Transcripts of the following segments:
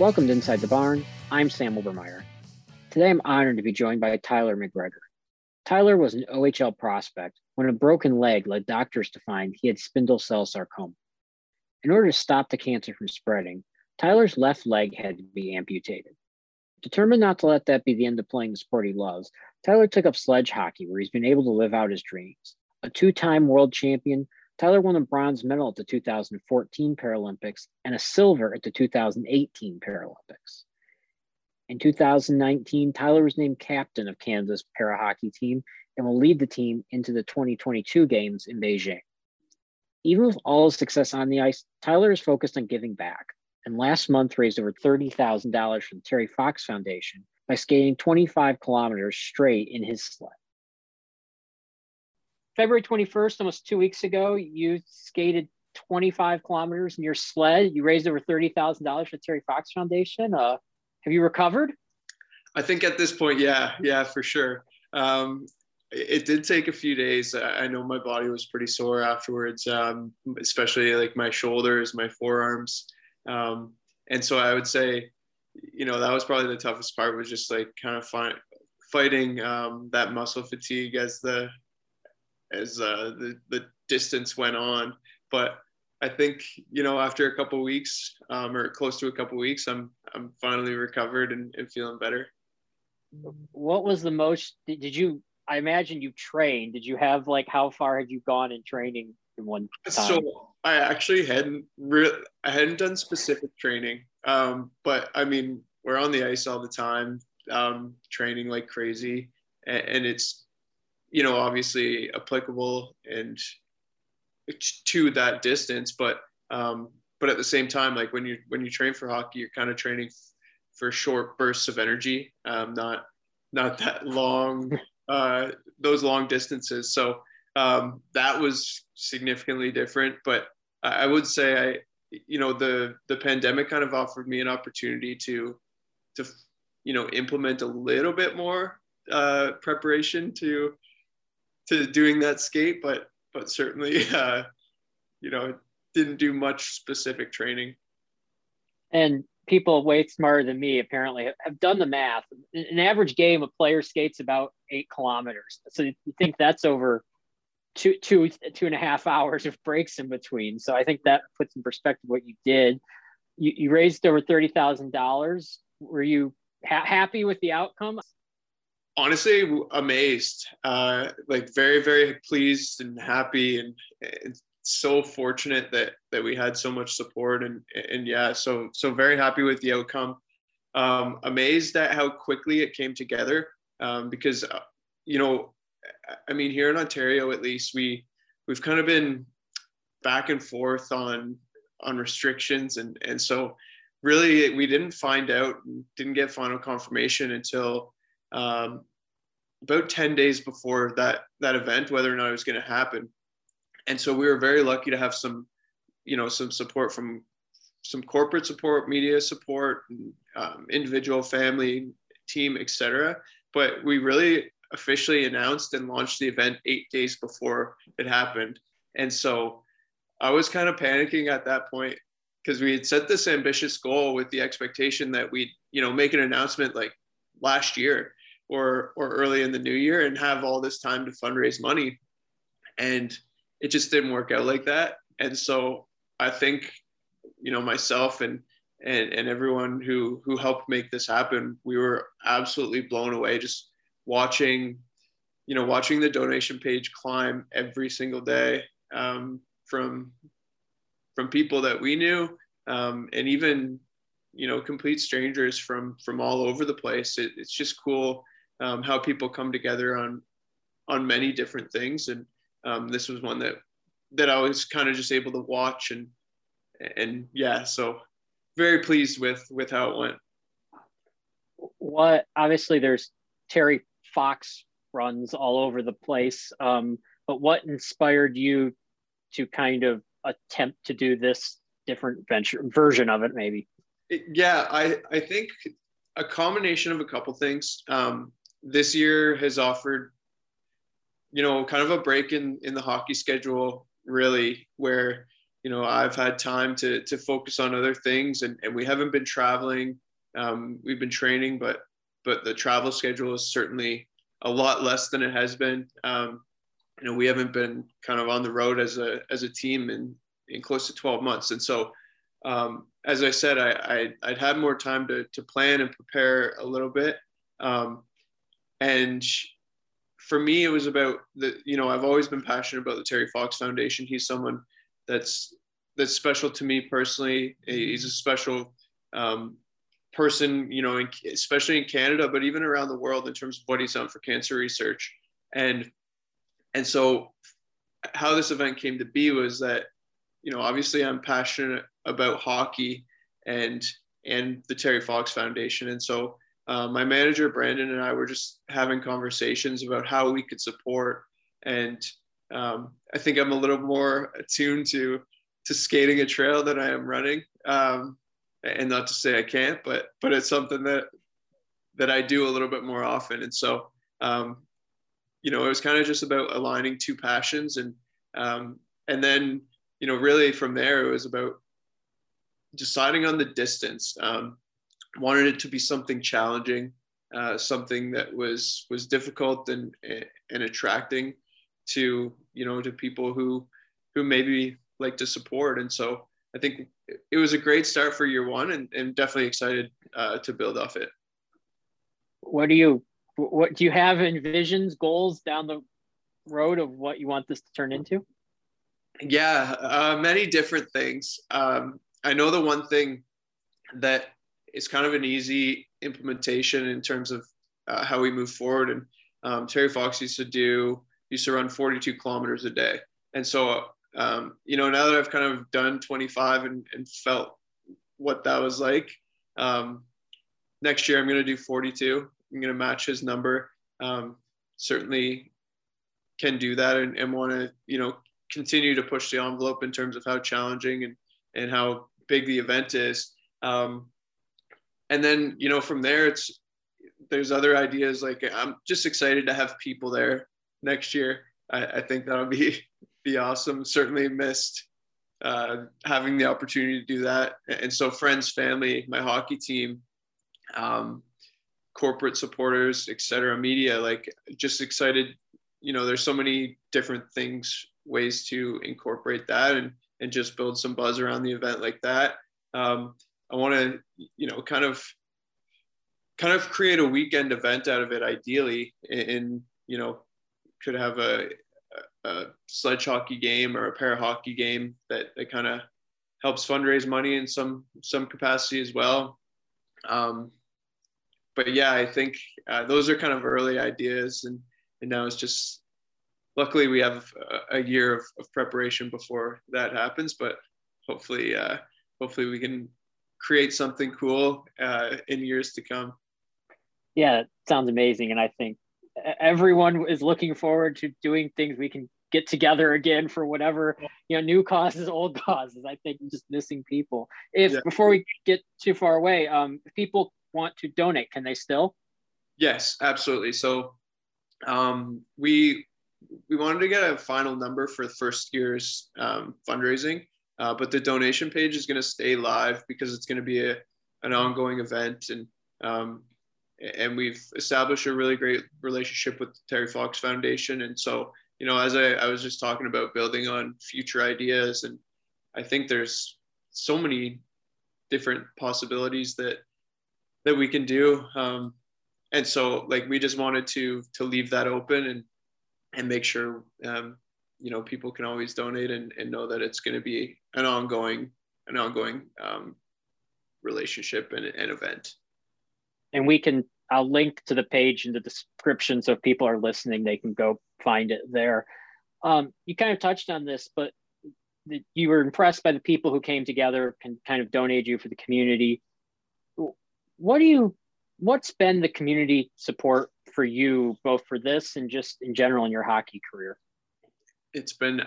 Welcome to Inside the Barn. I'm Sam Obermeyer. Today I'm honored to be joined by Tyler McGregor. Tyler was an OHL prospect when a broken leg led doctors to find he had spindle cell sarcoma. In order to stop the cancer from spreading, Tyler's left leg had to be amputated. Determined not to let that be the end of playing the sport he loves, Tyler took up sledge hockey, where he's been able to live out his dreams. A two time world champion, Tyler won a bronze medal at the 2014 Paralympics and a silver at the 2018 Paralympics. In 2019, Tyler was named captain of Canada's para hockey team and will lead the team into the 2022 games in Beijing. Even with all his success on the ice, Tyler is focused on giving back and last month raised over $30,000 for the Terry Fox Foundation by skating 25 kilometers straight in his sled. February 21st, almost two weeks ago, you skated 25 kilometers in your sled. You raised over $30,000 for Terry Fox Foundation. Uh, have you recovered? I think at this point, yeah, yeah, for sure. Um, it did take a few days. I know my body was pretty sore afterwards, um, especially like my shoulders, my forearms. Um, and so I would say, you know, that was probably the toughest part was just like kind of fighting um, that muscle fatigue as the as uh, the the distance went on. But I think you know after a couple weeks um, or close to a couple weeks, I'm I'm finally recovered and, and feeling better. What was the most? Did you? I imagine you trained. Did you have like how far have you gone in training in one time? So I actually hadn't really I hadn't done specific training. Um, but I mean, we're on the ice all the time, um, training like crazy, and, and it's you know obviously applicable and to that distance, but um, but at the same time, like when you when you train for hockey, you're kind of training for short bursts of energy, um, not not that long uh, those long distances. So um, that was significantly different. But I would say I, you know, the the pandemic kind of offered me an opportunity to, to, you know, implement a little bit more uh, preparation to, to doing that skate. But but certainly, uh, you know, didn't do much specific training. And people way smarter than me apparently have done the math. An average game, a player skates about eight kilometers. So you think that's over two two two and a half hours of breaks in between. So I think that puts in perspective what you did. You, you raised over thirty thousand dollars. Were you ha- happy with the outcome? Honestly, amazed. Uh, like very very pleased and happy, and, and so fortunate that that we had so much support and and yeah, so so very happy with the outcome. Um, amazed at how quickly it came together um, because uh, you know I mean, here in Ontario, at least, we we've kind of been back and forth on on restrictions, and and so really we didn't find out, didn't get final confirmation until um, about ten days before that that event, whether or not it was going to happen. And so we were very lucky to have some, you know, some support from some corporate support, media support, um, individual, family, team, etc. But we really officially announced and launched the event eight days before it happened. And so I was kind of panicking at that point because we had set this ambitious goal with the expectation that we'd, you know, make an announcement like last year or or early in the new year and have all this time to fundraise money. And it just didn't work out like that. And so I think, you know, myself and and, and everyone who who helped make this happen, we were absolutely blown away just watching, you know, watching the donation page climb every single day um, from from people that we knew um, and even you know complete strangers from from all over the place. It, it's just cool um, how people come together on on many different things, and um, this was one that that I was kind of just able to watch and and yeah, so very pleased with with how it went. What obviously there's Terry Fox runs all over the place. Um, but what inspired you to kind of attempt to do this different venture version of it, maybe? Yeah, I, I think a combination of a couple things. Um, this year has offered, you know, kind of a break in, in the hockey schedule, really, where you know I've had time to to focus on other things, and and we haven't been traveling. Um, we've been training, but but the travel schedule is certainly a lot less than it has been. Um, you know, we haven't been kind of on the road as a as a team in in close to 12 months, and so um, as I said, I, I would had more time to to plan and prepare a little bit, um, and for me, it was about the you know I've always been passionate about the Terry Fox Foundation. He's someone that's that's special to me personally. He's a special um, person, you know, in, especially in Canada, but even around the world in terms of what he's done for cancer research. And and so how this event came to be was that, you know, obviously I'm passionate about hockey and and the Terry Fox Foundation. And so uh, my manager Brandon and I were just having conversations about how we could support. And um, I think I'm a little more attuned to to skating a trail than I am running. Um, and not to say I can't, but but it's something that that I do a little bit more often. And so, um, you know, it was kind of just about aligning two passions, and um, and then you know, really from there, it was about deciding on the distance. Um, wanted it to be something challenging, uh, something that was was difficult and and attracting to you know to people who who maybe like to support. And so I think it was a great start for year one, and, and definitely excited uh, to build off it. What do you what do you have envisions goals down the road of what you want this to turn into? Yeah, uh, many different things. Um, I know the one thing that is kind of an easy implementation in terms of uh, how we move forward. And um, Terry Fox used to do used to run 42 kilometers a day, and so um, you know, now that I've kind of done 25 and, and felt what that was like, um, next year I'm going to do 42. I'm going to match his number. Um, certainly can do that and, and want to, you know, continue to push the envelope in terms of how challenging and, and how big the event is. Um, and then, you know, from there, it's, there's other ideas. Like I'm just excited to have people there next year. I, I think that'll be be awesome. Certainly missed uh, having the opportunity to do that. And so, friends, family, my hockey team, um, corporate supporters, etc., media, like just excited. You know, there's so many different things, ways to incorporate that and and just build some buzz around the event like that. Um, I want to, you know, kind of kind of create a weekend event out of it ideally and you know could have a a sledge hockey game or a para hockey game that, that kind of helps fundraise money in some some capacity as well. Um, but yeah, I think uh, those are kind of early ideas, and and now it's just luckily we have a, a year of, of, preparation before that happens. But hopefully, uh, hopefully we can create something cool uh, in years to come. Yeah, sounds amazing, and I think everyone is looking forward to doing things we can get together again for whatever you know new causes old causes. I think just missing people. If yeah. before we get too far away um if people want to donate can they still? Yes absolutely. So um we we wanted to get a final number for the first year's um, fundraising uh, but the donation page is going to stay live because it's going to be a, an ongoing event and um, and we've established a really great relationship with the Terry Fox Foundation. And so, you know, as I, I was just talking about building on future ideas, and I think there's so many different possibilities that that we can do. Um, and so, like, we just wanted to to leave that open and and make sure um, you know people can always donate and, and know that it's going to be an ongoing an ongoing um, relationship and an event and we can I'll link to the page in the description so if people are listening, they can go find it there. Um, you kind of touched on this, but the, you were impressed by the people who came together and kind of donated you for the community. What do you, what's been the community support for you, both for this and just in general in your hockey career? It's been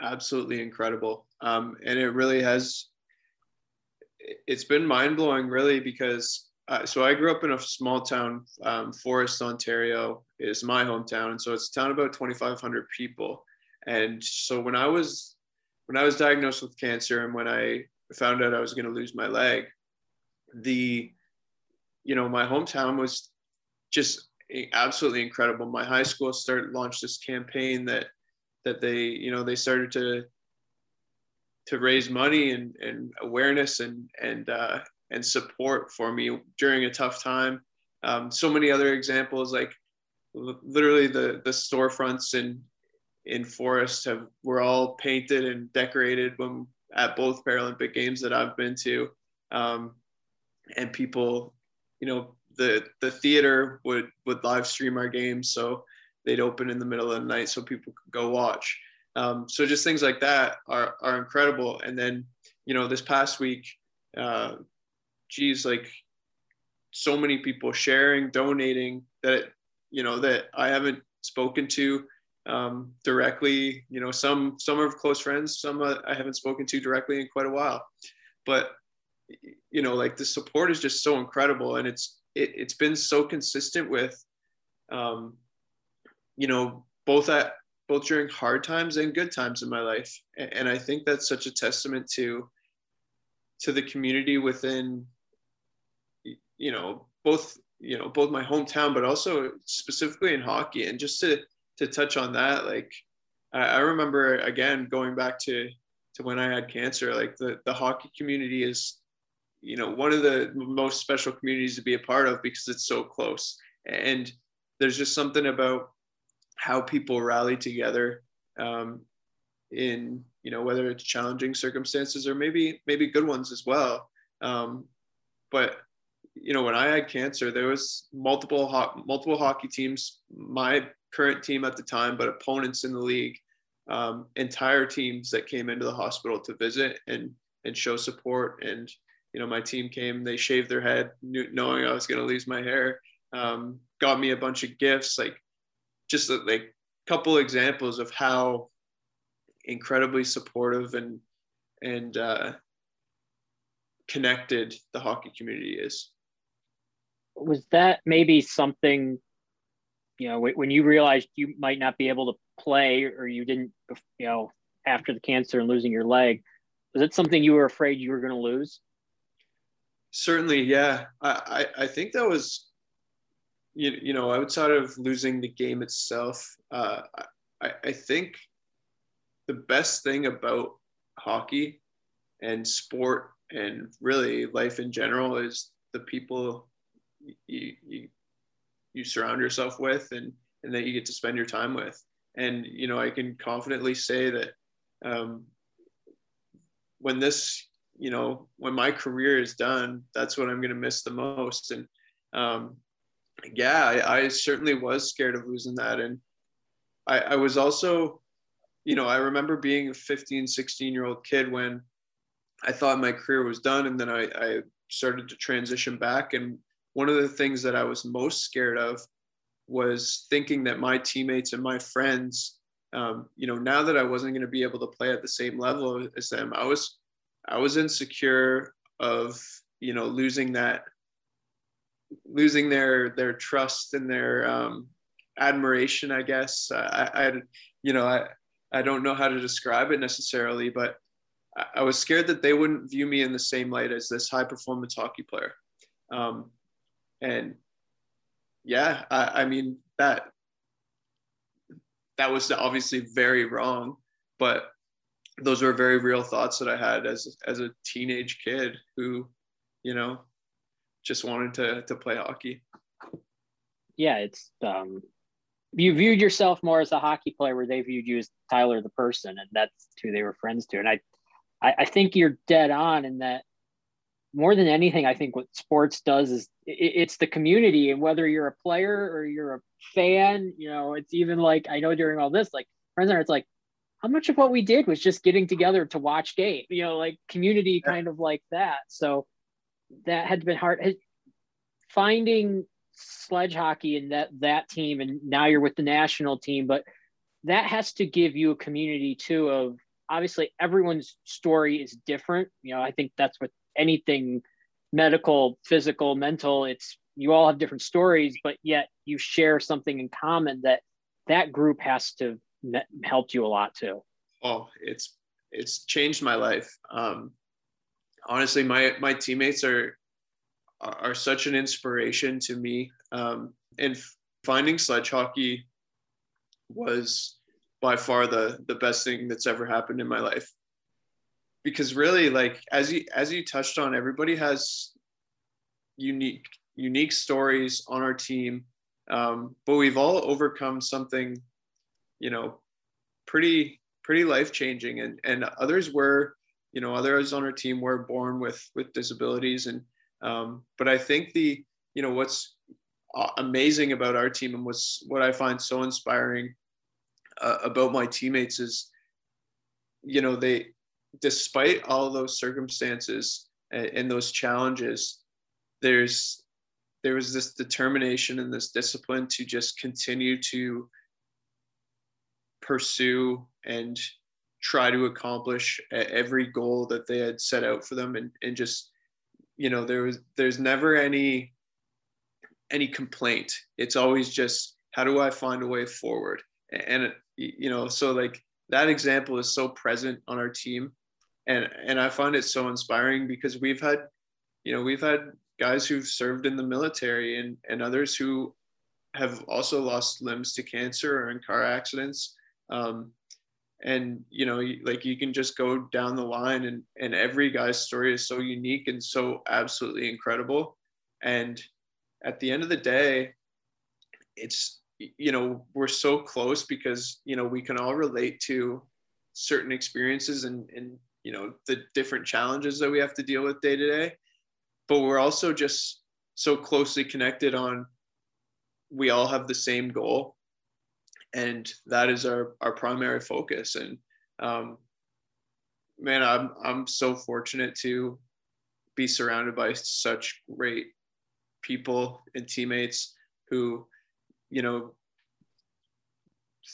absolutely incredible. Um, and it really has, it's been mind blowing, really, because uh, so I grew up in a small town, um, Forest, Ontario is my hometown, and so it's a town about 2,500 people. And so when I was when I was diagnosed with cancer and when I found out I was going to lose my leg, the you know my hometown was just absolutely incredible. My high school started launched this campaign that that they you know they started to to raise money and, and awareness and and uh, and support for me during a tough time. Um, so many other examples, like literally the the storefronts in in Forest have were all painted and decorated when at both Paralympic games that I've been to, um, and people, you know, the the theater would would live stream our games, so they'd open in the middle of the night so people could go watch. Um, so just things like that are are incredible. And then you know this past week, uh, geez, like so many people sharing, donating that you know that I haven't spoken to um, directly. You know, some some are close friends, some uh, I haven't spoken to directly in quite a while. But you know, like the support is just so incredible, and it's it, it's been so consistent with, um, you know, both at both during hard times and good times in my life, and, and I think that's such a testament to to the community within, you know, both you know both my hometown, but also specifically in hockey, and just to to touch on that, like I, I remember again going back to to when I had cancer, like the the hockey community is you know one of the most special communities to be a part of because it's so close. And there's just something about how people rally together um, in you know whether it's challenging circumstances or maybe maybe good ones as well. Um, but you know when i had cancer there was multiple ho- multiple hockey teams my current team at the time but opponents in the league um, entire teams that came into the hospital to visit and and show support. And you know, my team came, they shaved their head, knowing I was going to lose my hair, um, got me a bunch of gifts, like just a, like a couple examples of how incredibly supportive and, and, uh, connected the hockey community is. Was that maybe something, you know, when you realized you might not be able to play or you didn't, you know, after the cancer and losing your leg, was it something you were afraid you were going to lose? certainly yeah I, I, I think that was you, you know outside of losing the game itself uh, I, I think the best thing about hockey and sport and really life in general is the people you, you, you surround yourself with and, and that you get to spend your time with. And, you know, I can confidently say that um, when this you know, when my career is done, that's what I'm going to miss the most. And um, yeah, I, I, certainly was scared of losing that. And I, I was also, you know, I remember being a 15, 16 year old kid when I thought my career was done. And then I, I started to transition back. And one of the things that I was most scared of was thinking that my teammates and my friends, um, you know, now that I wasn't going to be able to play at the same level as them, I was I was insecure of you know losing that losing their their trust and their um, admiration i guess. I, I you know i i don't know how to describe it necessarily but I, was scared that they wouldn't view me in the same light as this high performance hockey player. Um, and yeah I, I mean that that was obviously very wrong but those were very real thoughts that I had as as a teenage kid who, you know, just wanted to to play hockey. Yeah, it's um you viewed yourself more as a hockey player where they viewed you as Tyler the person and that's who they were friends to. And I I, I think you're dead on in that more than anything, I think what sports does is it, it's the community and whether you're a player or you're a fan, you know, it's even like I know during all this, like friends are it's like how much of what we did was just getting together to watch game, you know, like community kind of like that. So that had been hard. Finding sledge hockey and that that team, and now you're with the national team, but that has to give you a community too of obviously everyone's story is different. You know, I think that's what anything medical, physical, mental, it's you all have different stories, but yet you share something in common that that group has to helped you a lot too. Oh, it's it's changed my life. Um, honestly, my my teammates are are such an inspiration to me. Um, and finding sledge hockey was by far the the best thing that's ever happened in my life. Because really, like as you as you touched on, everybody has unique unique stories on our team, um, but we've all overcome something, you know, pretty pretty life changing, and and others were, you know, others on our team were born with with disabilities, and um, but I think the you know what's amazing about our team and what's what I find so inspiring uh, about my teammates is, you know, they despite all those circumstances and, and those challenges, there's there was this determination and this discipline to just continue to pursue and try to accomplish every goal that they had set out for them and, and just you know there was there's never any any complaint. It's always just how do i find a way forward? And you know so like that example is so present on our team and and i find it so inspiring because we've had you know we've had guys who've served in the military and and others who have also lost limbs to cancer or in car accidents. Um, and you know like you can just go down the line and and every guy's story is so unique and so absolutely incredible. And at the end of the day it's you know we're so close because you know we can all relate to certain experiences and and you know the different challenges that we have to deal with day to day. But we're also just so closely connected on we all have the same goal and that is our our primary focus. And um, man i'm i'm so fortunate to be surrounded by such great people and teammates who you know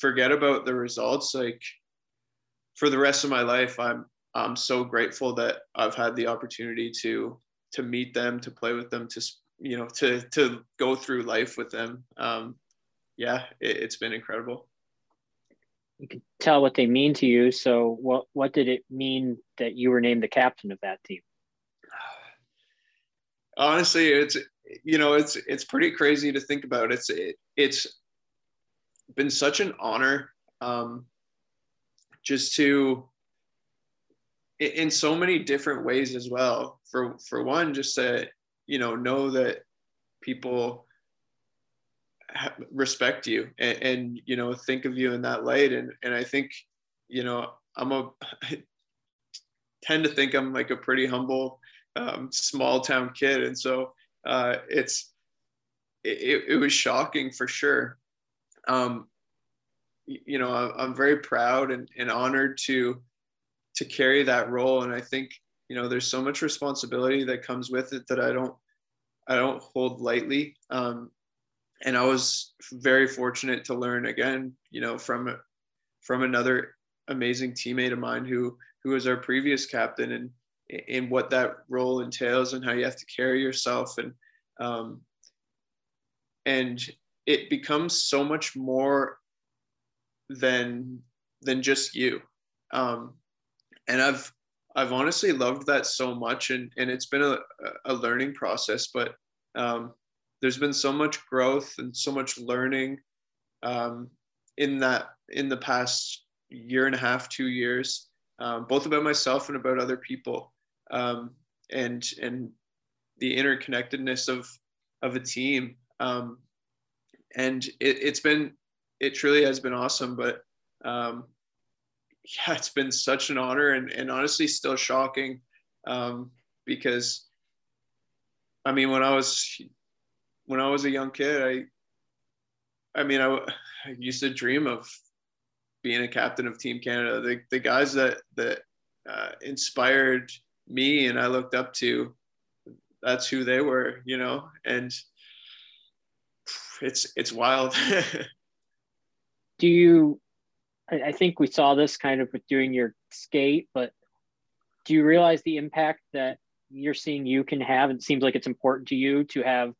forget about the results. Like for the rest of my life i'm i'm so grateful that i've had the opportunity to to meet them to play with them to you know to to go through life with them. Um, yeah, it, has been incredible. You can tell what they mean to you. So, what what did it mean that you were named the captain of that team? Honestly, it's you know it's it's pretty crazy to think about. It's it, it's been such an honor um, just to in so many different ways as well. For for one, just to you know know that people respect you and, and, you know think of you in that light. And and i think you know i'm a I tend to think i'm like a pretty humble um, small town kid. And so uh, it's it, it was shocking for sure. Um, you know i'm very proud and, and honored to to carry that role. And i think you know there's so much responsibility that comes with it that i don't i don't hold lightly. Um, and I was very fortunate to learn again, you know, from from another amazing teammate of mine who who was our previous captain and in what that role entails and how you have to carry yourself. And um, and it becomes so much more than than just you. Um, and I've I've honestly loved that so much and and it's been a, a learning process but um, there's been so much growth and so much learning um, in that in the past year and a half, two years, um, both about myself and about other people, um, and and the interconnectedness of of a team. Um, and it, has been it truly has been awesome, but um, yeah, it's been such an honor and, and honestly still shocking um, because I mean, when I was when I was a young kid, I, I mean, I, I used to dream of being a captain of Team Canada. The, the guys that that uh, inspired me and I looked up to, that's who they were, you know, and it's it's wild. Do you? I think we saw this kind of with doing your skate, but do you realize the impact that you're seeing you can have? It seems like it's important to you to have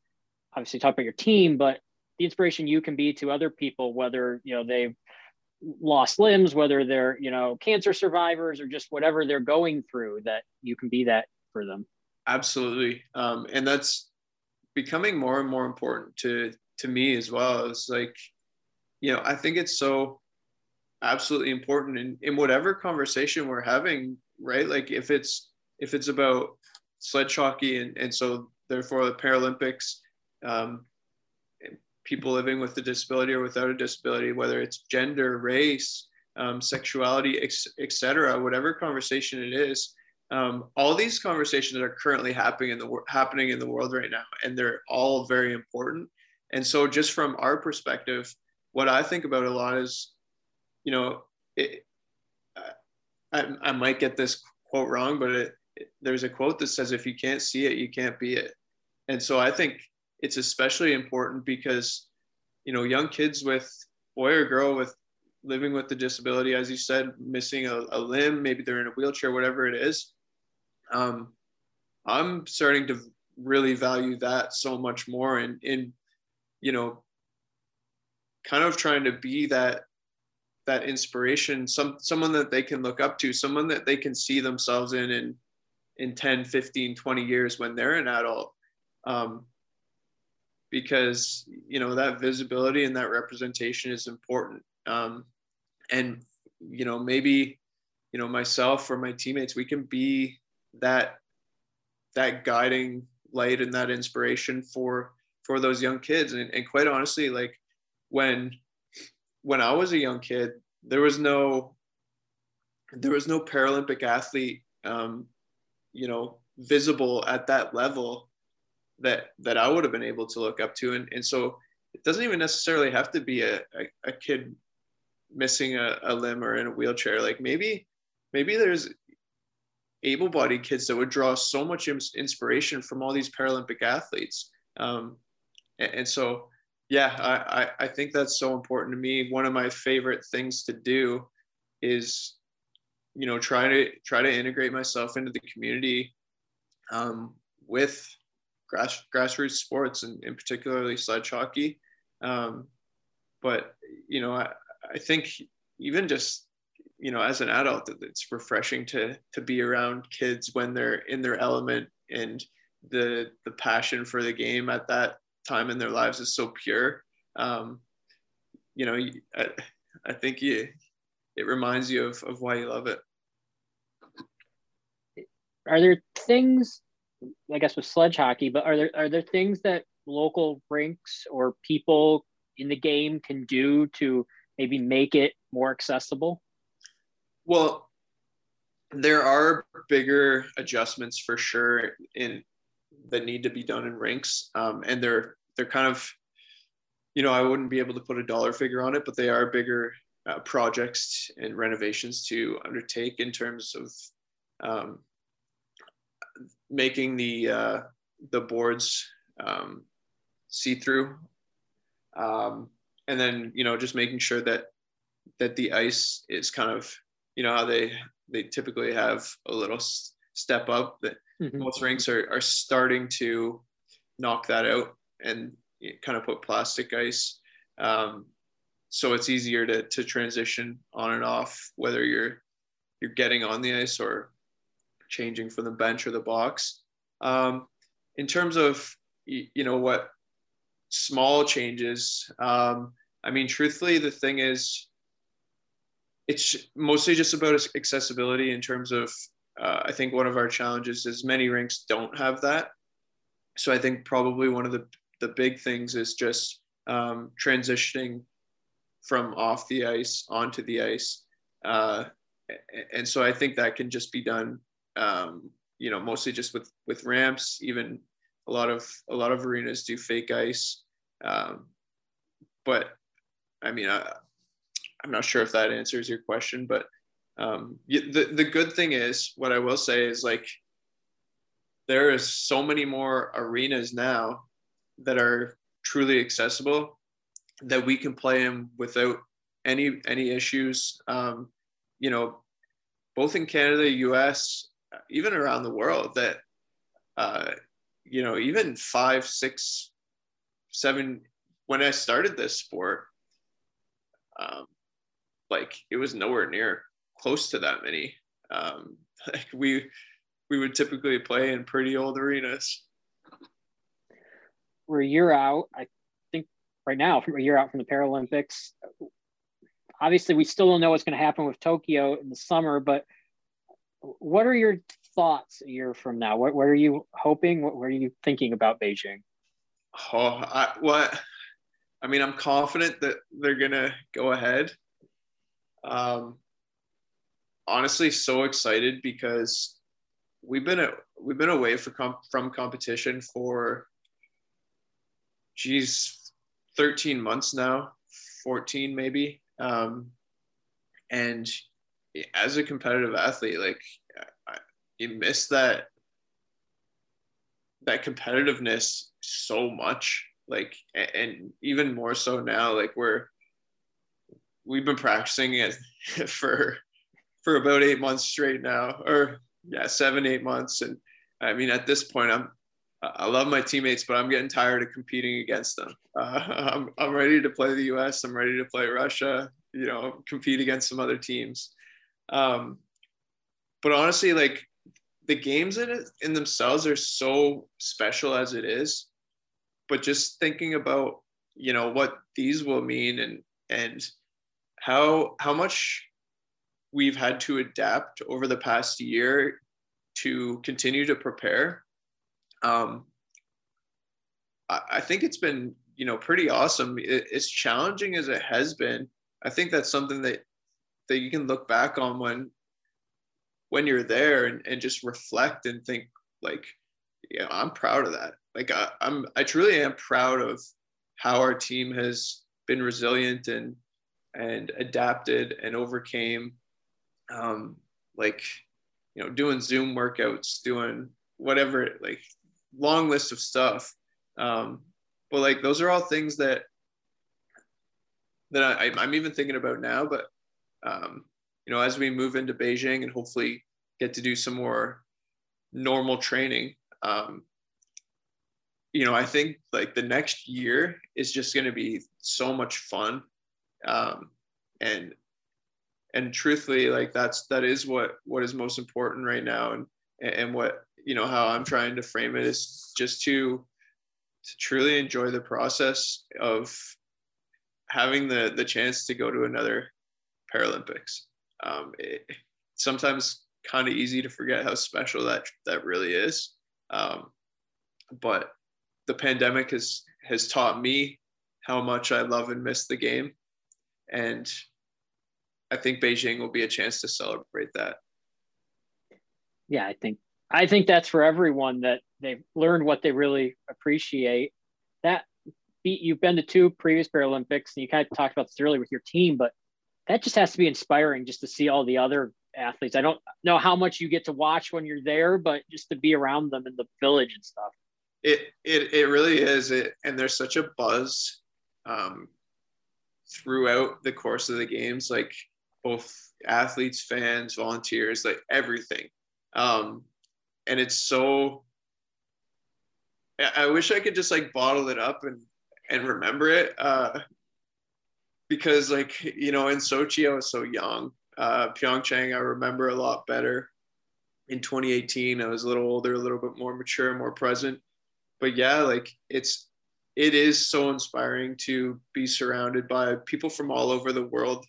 obviously talk about your team, but the inspiration you can be to other people, whether you know they've lost limbs, whether they're, you know, cancer survivors or just whatever they're going through, that you can be that for them. Absolutely. Um, and that's becoming more and more important to, to me as well. It's like, you know, I think it's so absolutely important in, in whatever conversation we're having, right? Like if it's, if it's about sledge hockey and, and so therefore the Paralympics, um, people living with a disability or without a disability, whether it's gender, race, um, sexuality, etc., whatever conversation it is. Um, all these conversations are currently happening in the happening in the world right now, and they're all very important. And so, just from our perspective, what I think about a lot is, you know, it, I, I might get this quote wrong, but it, it, there's a quote that says, "If you can't see it, you can't be it." And so, I think it's especially important because you know young kids with boy or girl with living with the disability as you said missing a, a limb maybe they're in a wheelchair whatever it is um, i'm starting to really value that so much more and in you know kind of trying to be that that inspiration some someone that they can look up to someone that they can see themselves in in in 10 15 20 years when they're an adult. Um, because you know that visibility and that representation is important. Um, and you know maybe you know myself or my teammates we can be that that guiding light and that inspiration for for those young kids. And, and quite honestly like when when i was a young kid there was no there was no paralympic athlete um, you know visible at that level that that I would have been able to look up to. And, and so it doesn't even necessarily have to be a, a, a kid missing a, a limb or in a wheelchair. Like maybe maybe there's able-bodied kids that would draw so much inspiration from all these Paralympic athletes. Um, and, and, so, yeah, I, I, I think that's so important to me. One of my favorite things to do is, you know, try to try to integrate myself into the community um, with grass grassroots sports and, and particularly sledge hockey. Um, but you know, I, I think even just you know as an adult it's refreshing to to be around kids when they're in their element and the the passion for the game at that time in their lives is so pure um, you know I, I think you it reminds you of, of why you love it are there things I guess with sledge hockey, but are there are there things that local rinks or people in the game can do to maybe make it more accessible? Well, there are bigger adjustments for sure in that need to be done in rinks, um, and they're they're kind of, you know, I wouldn't be able to put a dollar figure on it, but they are bigger uh, projects and renovations to undertake in terms of um, making the uh, the boards um, see through, um, and then you know just making sure that that the ice is kind of you know how they they typically have a little step up that mm-hmm. most rinks are, are starting to knock that out and kind of put plastic ice um, so it's easier to, to transition on and off whether you're you're getting on the ice or changing from the bench or the box. Um, in terms of you know what small changes, um, I mean, truthfully, the thing is, it's mostly just about accessibility in terms of. Uh, I think one of our challenges is many rinks don't have that. So I think probably one of the the big things is just um, transitioning from off the ice onto the ice. Uh, and so I think that can just be done um, you know, mostly just with with ramps. Even a lot of a lot of arenas do fake ice, um, but I mean, I, I'm not sure if that answers your question, but um, the the good thing is, what I will say is like there is so many more arenas now that are truly accessible that we can play in without any any issues. Um, you know, both in Canada, U.S., even around the world that uh, you know even five six seven when i started this sport um, like it was nowhere near close to that many. Um, like we we would typically play in pretty old arenas. We're a year out, I think right now, from a year out from the Paralympics. Obviously, we still don't know what's going to happen with Tokyo in the summer, but what are your thoughts a year from now? What, what are you hoping? What, what are you thinking about Beijing? Oh, I, what? I mean, I'm confident that they're gonna go ahead. Um, honestly, so excited because we've been a, we've been away for comp, from competition for, geez, 13 months now, 14 maybe. Um, and as a competitive athlete, like you miss that that competitiveness so much like and even more so now like we're we've been practicing it for for about eight months straight now or yeah seven eight months. And i mean at this point i'm i love my teammates but i'm getting tired of competing against them. Uh, I'm, I'm ready to play the us i'm ready to play russia you know compete against some other teams um, but honestly like the games in it in themselves are so special as it is. But just thinking about you know what these will mean and and how how much we've had to adapt over the past year to continue to prepare um i, I think it's been you know pretty awesome. It, as challenging as it has been. I think that's something that that you can look back on when when you're there and, and just reflect and think like yeah i'm proud of that. Like I, i'm i truly am proud of how our team has been resilient and and adapted and overcame um like you know doing zoom workouts doing whatever like long list of stuff. Um but like those are all things that that I, i'm even thinking about now but um you know, as we move into Beijing and hopefully get to do some more normal training, um, you know, I think like the next year is just going to be so much fun. Um, and, and truthfully, like that's, that is what, what is most important right now. And, and what, you know, how I'm trying to frame it is just to, to truly enjoy the process of having the, the chance to go to another Paralympics um, it, sometimes kind of easy to forget how special that that really is. Um, but the pandemic has has taught me how much I love and miss the game, and I think Beijing will be a chance to celebrate that. Yeah, I think I think that's for everyone that they've learned what they really appreciate. That you've been to two previous Paralympics, and you kind of talked about this earlier with your team, but that just has to be inspiring just to see all the other athletes. I don't know how much you get to watch when you're there, but just to be around them in the village and stuff. It it it really is. It and there's such a buzz um, throughout the course of the games, like both athletes, fans, volunteers, like everything. Um, and it's so. I wish I could just like bottle it up and and remember it. Uh, because like you know in Sochi I was so young. Uh, Pyeongchang I remember a lot better. In 2018 I was a little older, a little bit more mature, more present. But yeah, like it's it is so inspiring to be surrounded by people from all over the world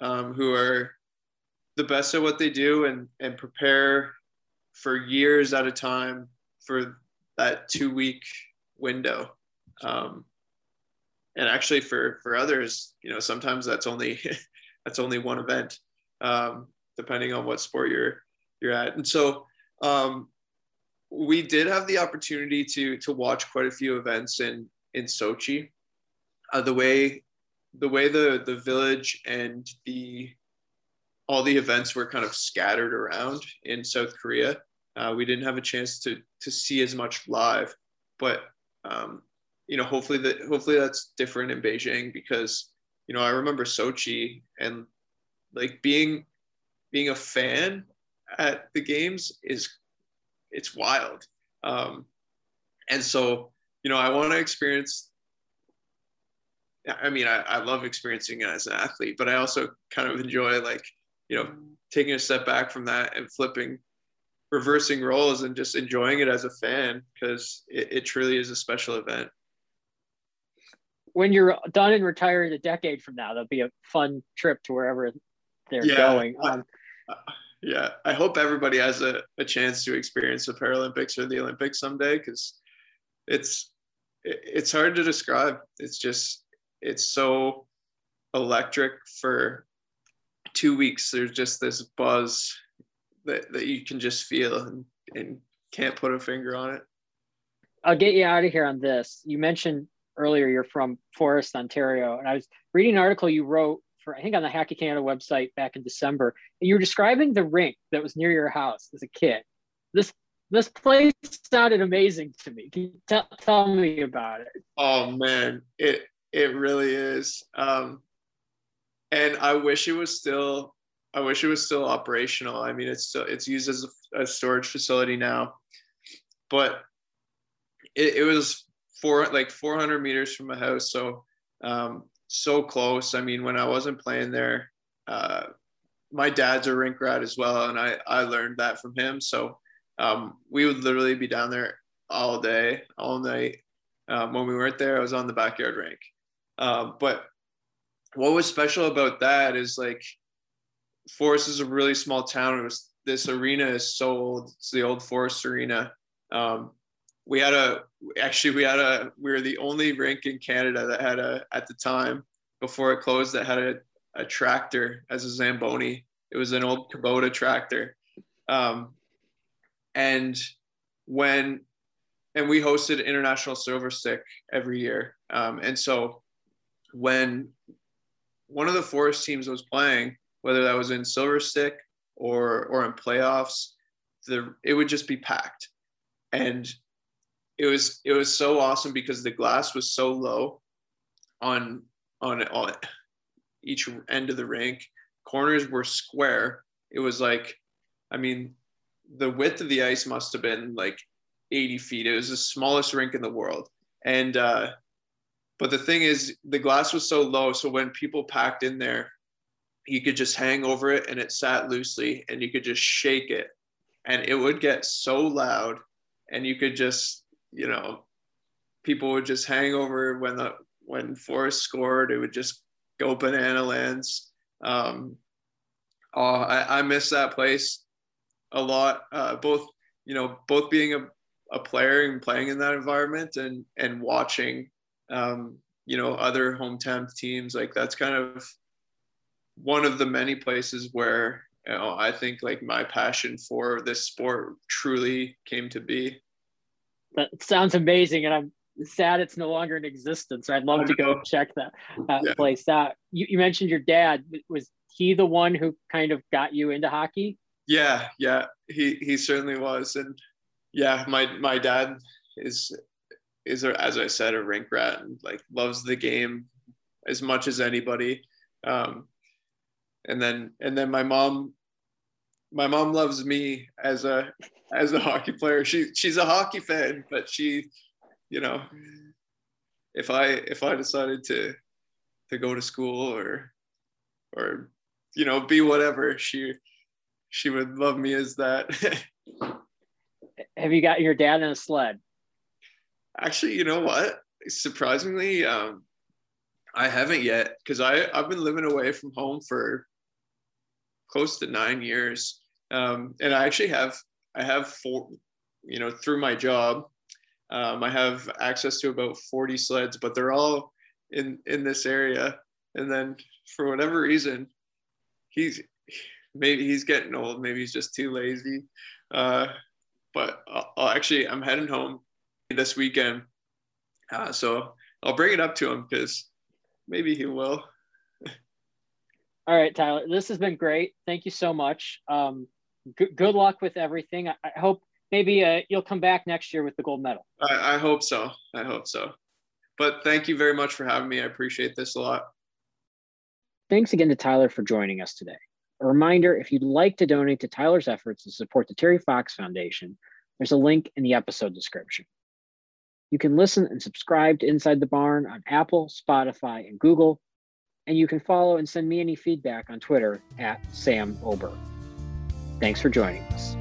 um, who are the best at what they do and and prepare for years at a time for that two week window. Um, and actually for for others you know sometimes that's only that's only one event um, depending on what sport you're you're at and so um, we did have the opportunity to to watch quite a few events in in Sochi uh, the way the way the the village and the all the events were kind of scattered around in South Korea. Uh, we didn't have a chance to to see as much live, but um, you know, hopefully that hopefully that's different in Beijing because you know I remember Sochi and like being being a fan at the games is it's wild. Um, and so you know I want to experience I mean, I, I love experiencing it as an athlete, but I also kind of enjoy like, you know, taking a step back from that and flipping, reversing roles and just enjoying it as a fan because it, it truly is a special event. When you're done and retired a decade from now, that'll be a fun trip to wherever they're yeah, going. Um, yeah, I hope everybody has a, a chance to experience the Paralympics or the Olympics someday because it's it's hard to describe. It's just it's so electric for two weeks. There's just this buzz that, that you can just feel and, and can't put a finger on it. I'll get you out of here on this. You mentioned earlier you're from Forest, Ontario, and I was reading an article you wrote for I think on the Hockey Canada website back in December, and you were describing the rink that was near your house as a kid. This this place sounded amazing to me. Can you t- tell me about it? Oh man, it it really is. Um, and I wish it was still. I wish it was still operational. I mean, it's still it's used as a, a storage facility now, but it, it was four like 400 meters from my house, so um, so close. I mean, when I wasn't playing there, uh, my dad's a rink rat as well, and I I learned that from him. So um, we would literally be down there all day, all night. Um, when we weren't there, I was on the backyard rink. Um, but what was special about that is like Forest is a really small town. It was this arena is so old. It's the old Forest Arena. Um, we had a actually we had a we were the only rink in Canada that had a at the time before it closed that had a, a tractor as a Zamboni. It was an old Kubota tractor. Um, and when and we hosted International Silver Stick every year. Um, and so when one of the Forest teams was playing, whether that was in Silver Stick or or in playoffs, the it would just be packed, and it was it was so awesome because the glass was so low on on on each end of the rink. Corners were square. It was like, I mean, the width of the ice must have been like 80 feet. It was the smallest rink in the world. And, uh, but the thing is, the glass was so low. So when people packed in there, you could just hang over it and it sat loosely and you could just shake it and it would get so loud and you could just, you know, people would just hang over when the, when Forest scored, it would just go banana lands. Um, oh, I, I miss that place a lot. Uh, both you know, both being a, a player and playing in that environment and and watching um, you know other hometown teams like that's kind of one of the many places where you know I think like my passion for this sport truly came to be. That sounds amazing, and I'm sad it's no longer in existence. I'd love to go check that, that yeah. place out. You, you mentioned your dad. Was he the one who kind of got you into hockey? Yeah, yeah, he he certainly was, and yeah, my my dad is is as I said a rink rat and like loves the game as much as anybody. Um, and then and then my mom my mom loves me as a as a hockey player. She she's a hockey fan, but she, you know, if I if I decided to to go to school or or you know be whatever, she she would love me as that. Have you got your dad in a sled? Actually, you know what? Surprisingly, um, I haven't yet because I I've been living away from home for close to nine years, um, and I actually have I have four, you know, through my job, um, I have access to about forty sleds, but they're all in in this area. And then for whatever reason, he's maybe he's getting old. Maybe he's just too lazy. Uh, but I'll, I'll actually, I'm heading home this weekend. Uh, so I'll bring it up to him because maybe he will. All right, Tyler, this has been great. Thank you so much. Um, g- good luck with everything. I, I hope maybe uh, you'll come back next year with the gold medal. I, I hope so. I hope so. But thank you very much for having me. I appreciate this a lot. Thanks again to Tyler for joining us today. A reminder if you'd like to donate to Tyler's efforts to support the Terry Fox Foundation, there's a link in the episode description. You can listen and subscribe to Inside the Barn on Apple, Spotify, and Google. And you can follow and send me any feedback on Twitter at Sam Ober. Thanks for joining us.